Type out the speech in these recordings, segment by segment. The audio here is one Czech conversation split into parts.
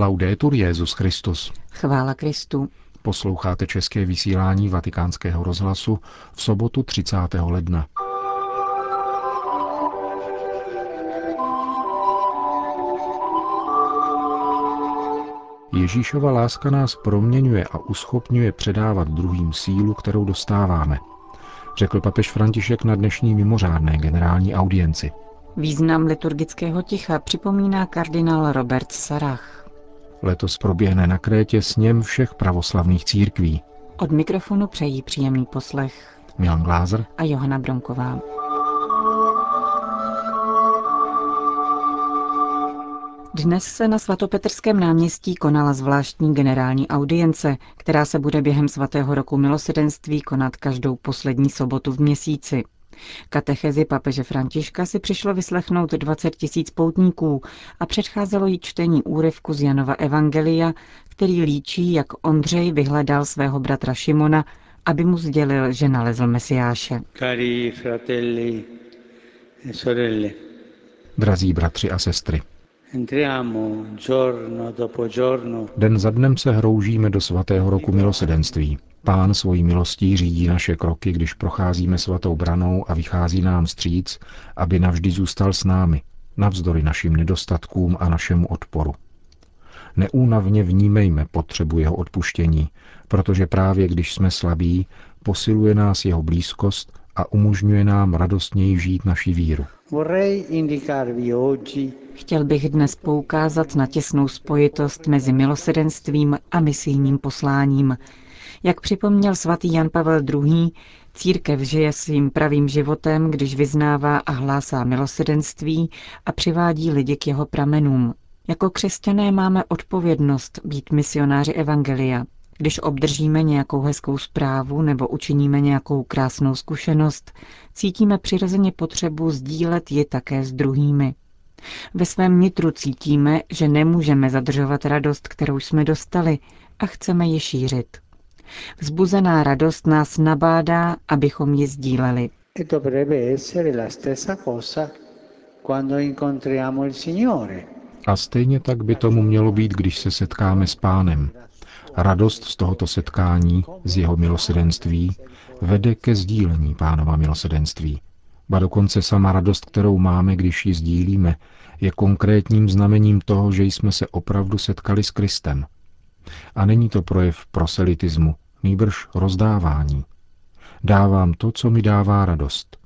Laudetur Jezus Christus. Chvála Kristu. Posloucháte české vysílání Vatikánského rozhlasu v sobotu 30. ledna. Ježíšova láska nás proměňuje a uschopňuje předávat druhým sílu, kterou dostáváme, řekl papež František na dnešní mimořádné generální audienci. Význam liturgického ticha připomíná kardinál Robert Sarach. Letos proběhne na Krétě sněm všech pravoslavných církví. Od mikrofonu přejí příjemný poslech Milan Glázer a Johana Bronková. Dnes se na svatopetrském náměstí konala zvláštní generální audience, která se bude během svatého roku milosedenství konat každou poslední sobotu v měsíci. Katechezi papeže Františka si přišlo vyslechnout 20 tisíc poutníků a předcházelo jí čtení úryvku z Janova Evangelia, který líčí, jak Ondřej vyhledal svého bratra Šimona, aby mu sdělil, že nalezl Mesiáše. Cari fratelli e sorelle. Drazí bratři a sestry, Den za dnem se hroužíme do svatého roku milosedenství. Pán svojí milostí řídí naše kroky, když procházíme svatou branou a vychází nám stříc, aby navždy zůstal s námi, navzdory našim nedostatkům a našemu odporu. Neúnavně vnímejme potřebu jeho odpuštění, protože právě když jsme slabí, posiluje nás jeho blízkost a umožňuje nám radostněji žít naši víru. Chtěl bych dnes poukázat na těsnou spojitost mezi milosedenstvím a misijním posláním. Jak připomněl svatý Jan Pavel II., církev žije svým pravým životem, když vyznává a hlásá milosedenství a přivádí lidi k jeho pramenům. Jako křesťané máme odpovědnost být misionáři Evangelia. Když obdržíme nějakou hezkou zprávu nebo učiníme nějakou krásnou zkušenost, cítíme přirozeně potřebu sdílet ji také s druhými. Ve svém nitru cítíme, že nemůžeme zadržovat radost, kterou jsme dostali a chceme ji šířit. Vzbuzená radost nás nabádá, abychom ji sdíleli. A stejně tak by tomu mělo být, když se setkáme s pánem. Radost z tohoto setkání, z jeho milosedenství, vede ke sdílení pánova milosedenství. Ba dokonce sama radost, kterou máme, když ji sdílíme, je konkrétním znamením toho, že jsme se opravdu setkali s Kristem. A není to projev proselitismu, nýbrž rozdávání. Dávám to, co mi dává radost.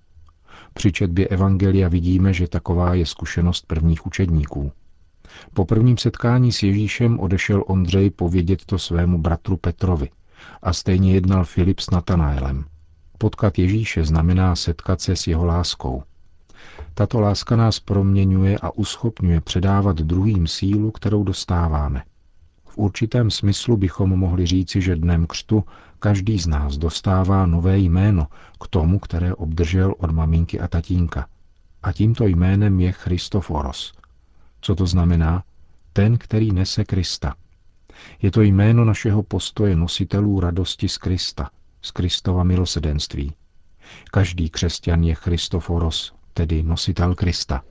Při četbě Evangelia vidíme, že taková je zkušenost prvních učedníků. Po prvním setkání s Ježíšem odešel Ondřej povědět to svému bratru Petrovi a stejně jednal Filip s Natanaelem. Potkat Ježíše znamená setkat se s jeho láskou. Tato láska nás proměňuje a uschopňuje předávat druhým sílu, kterou dostáváme. V určitém smyslu bychom mohli říci, že dnem křtu každý z nás dostává nové jméno k tomu, které obdržel od maminky a tatínka. A tímto jménem je Christoforos. Co to znamená? Ten, který nese Krista. Je to jméno našeho postoje nositelů radosti z Krista, z Kristova milosedenství. Každý křesťan je Christoforos, tedy nositel Krista.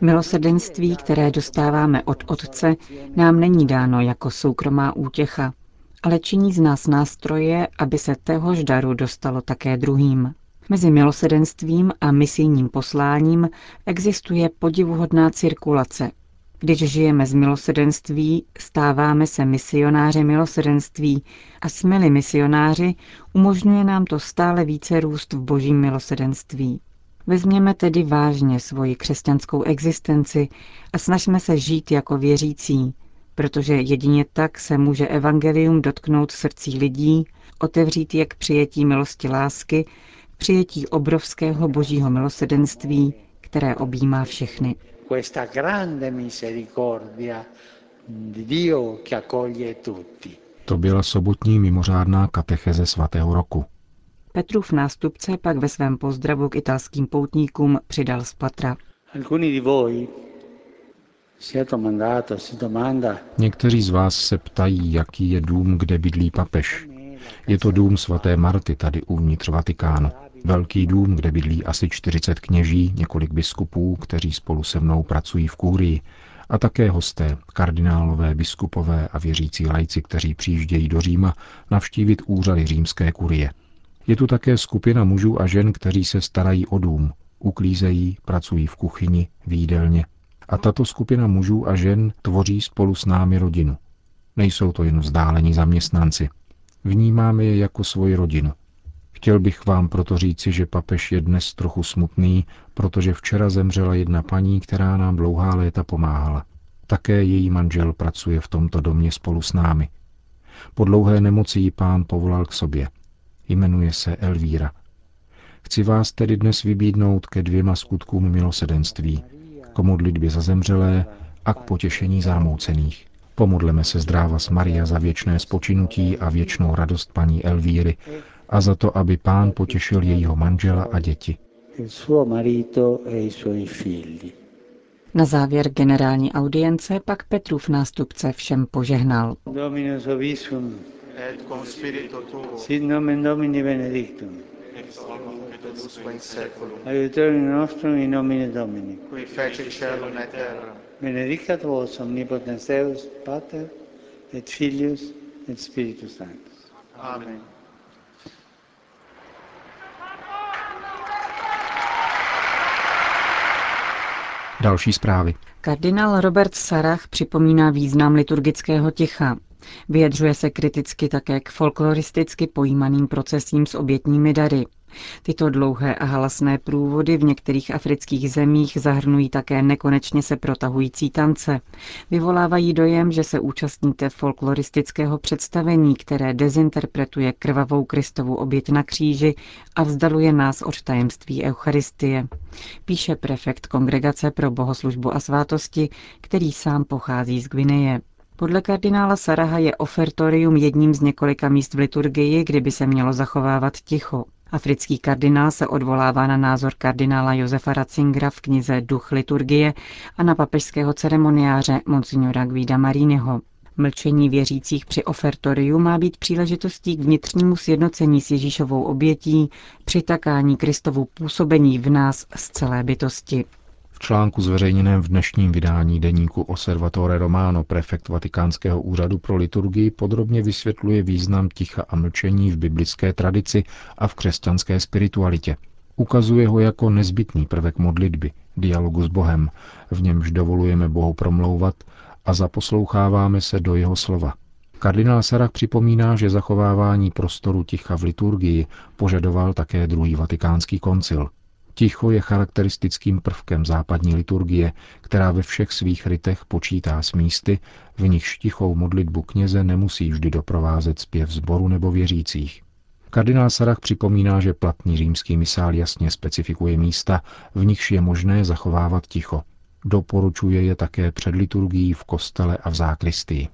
Milosedenství, které dostáváme od Otce, nám není dáno jako soukromá útěcha, ale činí z nás nástroje, aby se téhož daru dostalo také druhým. Mezi milosedenstvím a misijním posláním existuje podivuhodná cirkulace. Když žijeme z milosedenství, stáváme se misionáři milosedenství a jsme-li misionáři, umožňuje nám to stále více růst v božím milosedenství. Vezměme tedy vážně svoji křesťanskou existenci a snažme se žít jako věřící, protože jedině tak se může evangelium dotknout srdcí lidí, otevřít je k přijetí milosti lásky přijetí obrovského božího milosedenství, které objímá všechny. To byla sobotní mimořádná katecheze svatého roku. Petrův nástupce pak ve svém pozdravu k italským poutníkům přidal z patra. Někteří z vás se ptají, jaký je dům, kde bydlí papež. Je to dům svaté Marty tady uvnitř Vatikánu. Velký dům, kde bydlí asi 40 kněží, několik biskupů, kteří spolu se mnou pracují v kůrii, a také hosté, kardinálové, biskupové a věřící lajci, kteří přijíždějí do Říma navštívit úřady římské kurie. Je tu také skupina mužů a žen, kteří se starají o dům, uklízejí, pracují v kuchyni, v jídelně. A tato skupina mužů a žen tvoří spolu s námi rodinu. Nejsou to jen vzdálení zaměstnanci. Vnímáme je jako svoji rodinu. Chtěl bych vám proto říci, že papež je dnes trochu smutný, protože včera zemřela jedna paní, která nám dlouhá léta pomáhala. Také její manžel pracuje v tomto domě spolu s námi. Po dlouhé nemoci ji pán povolal k sobě. Jmenuje se Elvíra. Chci vás tedy dnes vybídnout ke dvěma skutkům milosedenství, k modlitbě za zemřelé a k potěšení zarmoucených. Pomodleme se zdráva s Maria za věčné spočinutí a věčnou radost paní Elvíry a za to, aby pán potěšil jejího manžela a děti. Na závěr generální audience pak Petrův nástupce všem požehnal. Dominus obisum, et cum spiritu tuo, sit nomen Domini benedictum, ex hoc et usque in seculum, aiutorium nostrum in nomine Domini, qui fece celum et terra. Benedicat vos omnipotens Deus, Pater, et Filius, et Spiritus Sanctus. Amen. Další zprávy. Kardinál Robert Sarach připomíná význam liturgického ticha. Vyjadřuje se kriticky také k folkloristicky pojímaným procesím s obětními dary. Tyto dlouhé a halasné průvody v některých afrických zemích zahrnují také nekonečně se protahující tance. Vyvolávají dojem, že se účastníte folkloristického představení, které dezinterpretuje krvavou Kristovu oběť na kříži a vzdaluje nás od tajemství Eucharistie. Píše prefekt Kongregace pro bohoslužbu a svátosti, který sám pochází z Gvineje. Podle kardinála Saraha je ofertorium jedním z několika míst v liturgii, kdy by se mělo zachovávat ticho. Africký kardinál se odvolává na názor kardinála Josefa Ratzingera v knize Duch liturgie a na papežského ceremoniáře Monsignora Guida Mariniho. Mlčení věřících při ofertoriu má být příležitostí k vnitřnímu sjednocení s Ježíšovou obětí, přitakání Kristovu působení v nás z celé bytosti článku zveřejněném v dnešním vydání deníku Osservatore Romano prefekt Vatikánského úřadu pro liturgii podrobně vysvětluje význam ticha a mlčení v biblické tradici a v křesťanské spiritualitě. Ukazuje ho jako nezbytný prvek modlitby, dialogu s Bohem, v němž dovolujeme Bohu promlouvat a zaposloucháváme se do jeho slova. Kardinál Sarah připomíná, že zachovávání prostoru ticha v liturgii požadoval také druhý vatikánský koncil – Ticho je charakteristickým prvkem západní liturgie, která ve všech svých rytech počítá s místy, v nichž tichou modlitbu kněze nemusí vždy doprovázet zpěv zboru nebo věřících. Kardinál Sarach připomíná, že platný římský misál jasně specifikuje místa, v nichž je možné zachovávat ticho. Doporučuje je také před liturgií v kostele a v zákristii.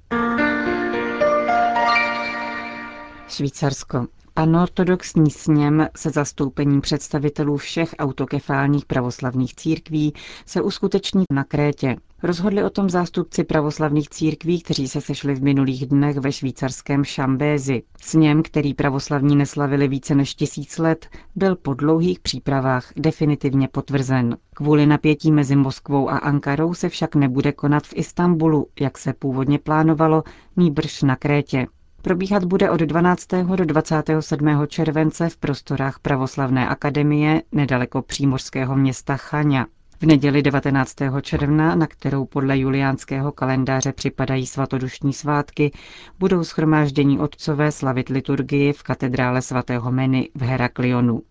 Švýcarsko. Anortodoxní sněm se zastoupením představitelů všech autokefálních pravoslavných církví se uskuteční na Krétě. Rozhodli o tom zástupci pravoslavných církví, kteří se sešli v minulých dnech ve švýcarském Šambézi. Sněm, který pravoslavní neslavili více než tisíc let, byl po dlouhých přípravách definitivně potvrzen. Kvůli napětí mezi Moskvou a Ankarou se však nebude konat v Istanbulu, jak se původně plánovalo, nýbrž na Krétě. Probíhat bude od 12. do 27. července v prostorách Pravoslavné akademie nedaleko přímořského města Chaňa. V neděli 19. června, na kterou podle juliánského kalendáře připadají svatodušní svátky, budou schromáždění otcové slavit liturgii v katedrále svatého Meny v Heraklionu.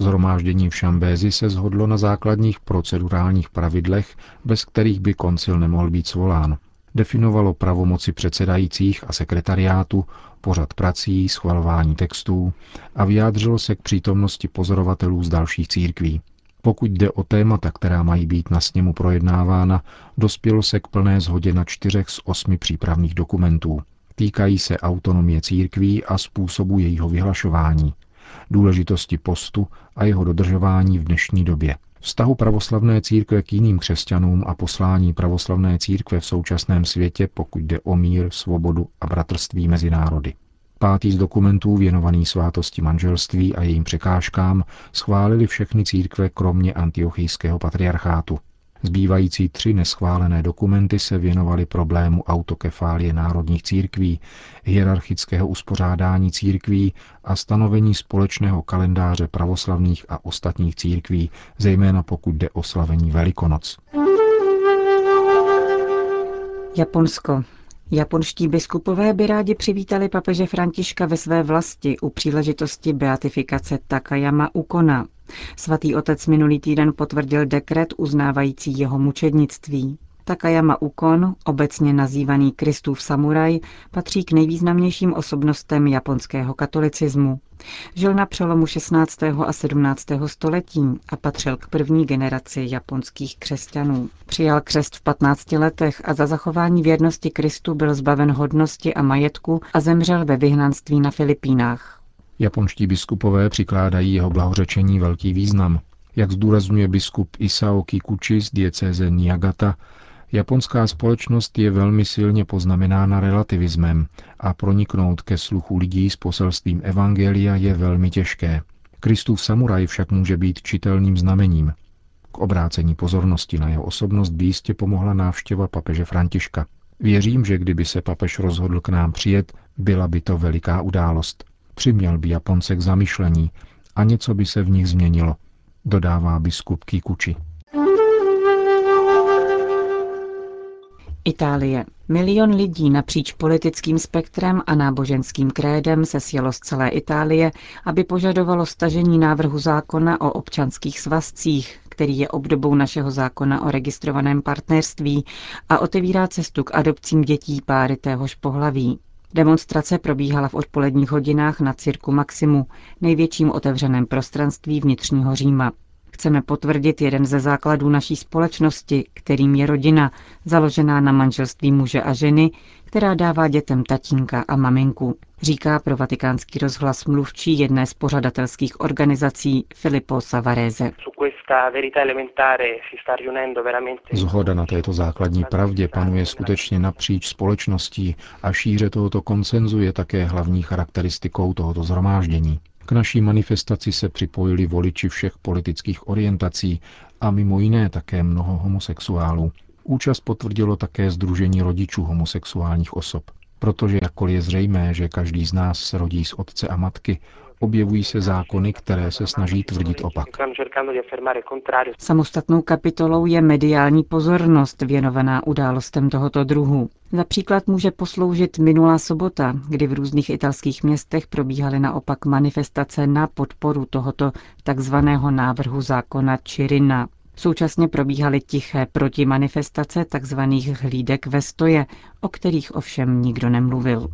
Zhromáždění v Šambézi se zhodlo na základních procedurálních pravidlech, bez kterých by koncil nemohl být svolán definovalo pravomoci předsedajících a sekretariátu, pořad prací, schvalování textů a vyjádřilo se k přítomnosti pozorovatelů z dalších církví. Pokud jde o témata, která mají být na sněmu projednávána, dospělo se k plné shodě na čtyřech z osmi přípravných dokumentů. Týkají se autonomie církví a způsobu jejího vyhlašování, důležitosti postu a jeho dodržování v dnešní době – vztahu pravoslavné církve k jiným křesťanům a poslání pravoslavné církve v současném světě, pokud jde o mír, svobodu a bratrství mezi národy. Pátý z dokumentů věnovaný svátosti manželství a jejím překážkám schválili všechny církve kromě antiochijského patriarchátu. Zbývající tři neschválené dokumenty se věnovaly problému autokefálie národních církví, hierarchického uspořádání církví a stanovení společného kalendáře pravoslavných a ostatních církví, zejména pokud jde o slavení Velikonoc. Japonsko. Japonští biskupové by rádi přivítali papeže Františka ve své vlasti u příležitosti beatifikace Takayama Ukona. Svatý otec minulý týden potvrdil dekret uznávající jeho mučednictví. Takayama Ukon, obecně nazývaný Kristův samuraj, patří k nejvýznamnějším osobnostem japonského katolicismu. Žil na přelomu 16. a 17. století a patřil k první generaci japonských křesťanů. Přijal křest v 15 letech a za zachování věrnosti Kristu byl zbaven hodnosti a majetku a zemřel ve vyhnanství na Filipínách. Japonští biskupové přikládají jeho blahořečení velký význam. Jak zdůrazňuje biskup Isao Kikuchi z diecéze Niagata, Japonská společnost je velmi silně poznamenána relativismem a proniknout ke sluchu lidí s poselstvím Evangelia je velmi těžké. Kristův samuraj však může být čitelným znamením. K obrácení pozornosti na jeho osobnost by jistě pomohla návštěva papeže Františka. Věřím, že kdyby se papež rozhodl k nám přijet, byla by to veliká událost. Přiměl by Japonce k zamyšlení a něco by se v nich změnilo, dodává biskup Kikuchi. Itálie. Milion lidí napříč politickým spektrem a náboženským krédem se sjelo z celé Itálie, aby požadovalo stažení návrhu zákona o občanských svazcích, který je obdobou našeho zákona o registrovaném partnerství a otevírá cestu k adopcím dětí páry téhož pohlaví. Demonstrace probíhala v odpoledních hodinách na Cirku Maximu, největším otevřeném prostranství vnitřního Říma. Chceme potvrdit jeden ze základů naší společnosti, kterým je rodina, založená na manželství muže a ženy, která dává dětem tatínka a maminku, říká pro vatikánský rozhlas mluvčí jedné z pořadatelských organizací Filippo Savarese. Zhoda na této základní pravdě panuje skutečně napříč společností a šíře tohoto koncenzu je také hlavní charakteristikou tohoto zhromáždění. K naší manifestaci se připojili voliči všech politických orientací a mimo jiné také mnoho homosexuálů. Účast potvrdilo také Združení rodičů homosexuálních osob. Protože jakkoliv je zřejmé, že každý z nás se rodí z otce a matky, objevují se zákony, které se snaží tvrdit opak. Samostatnou kapitolou je mediální pozornost věnovaná událostem tohoto druhu. Za příklad může posloužit minulá sobota, kdy v různých italských městech probíhaly naopak manifestace na podporu tohoto takzvaného návrhu zákona Čirina. Současně probíhaly tiché protimanifestace tzv. hlídek ve stoje, o kterých ovšem nikdo nemluvil.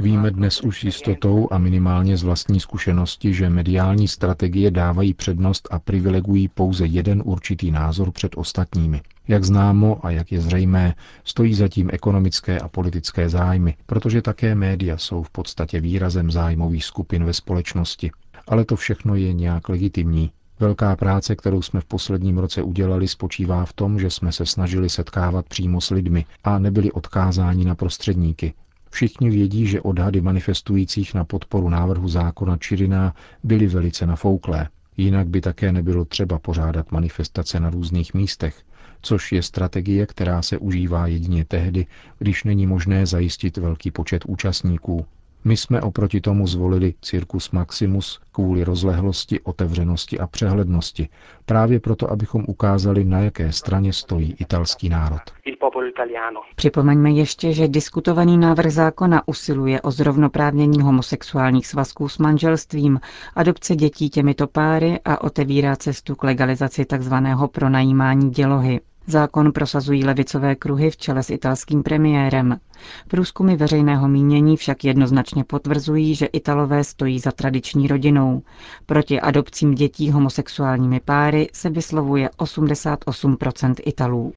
Víme dnes už jistotou a minimálně z vlastní zkušenosti, že mediální strategie dávají přednost a privilegují pouze jeden určitý názor před ostatními. Jak známo a jak je zřejmé, stojí zatím ekonomické a politické zájmy, protože také média jsou v podstatě výrazem zájmových skupin ve společnosti. Ale to všechno je nějak legitimní, Velká práce, kterou jsme v posledním roce udělali, spočívá v tom, že jsme se snažili setkávat přímo s lidmi a nebyli odkázáni na prostředníky. Všichni vědí, že odhady manifestujících na podporu návrhu zákona Čirina byly velice nafouklé. Jinak by také nebylo třeba pořádat manifestace na různých místech, což je strategie, která se užívá jedině tehdy, když není možné zajistit velký počet účastníků. My jsme oproti tomu zvolili Circus Maximus kvůli rozlehlosti, otevřenosti a přehlednosti, právě proto, abychom ukázali, na jaké straně stojí italský národ. Připomeňme ještě, že diskutovaný návrh zákona usiluje o zrovnoprávnění homosexuálních svazků s manželstvím, adopce dětí těmito páry a otevírá cestu k legalizaci tzv. pronajímání dělohy. Zákon prosazují levicové kruhy v čele s italským premiérem. Průzkumy veřejného mínění však jednoznačně potvrzují, že Italové stojí za tradiční rodinou. Proti adopcím dětí homosexuálními páry se vyslovuje 88% Italů.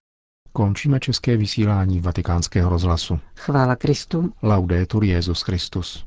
Končíme české vysílání vatikánského rozhlasu. Chvála Kristu. Laudetur Jezus Christus.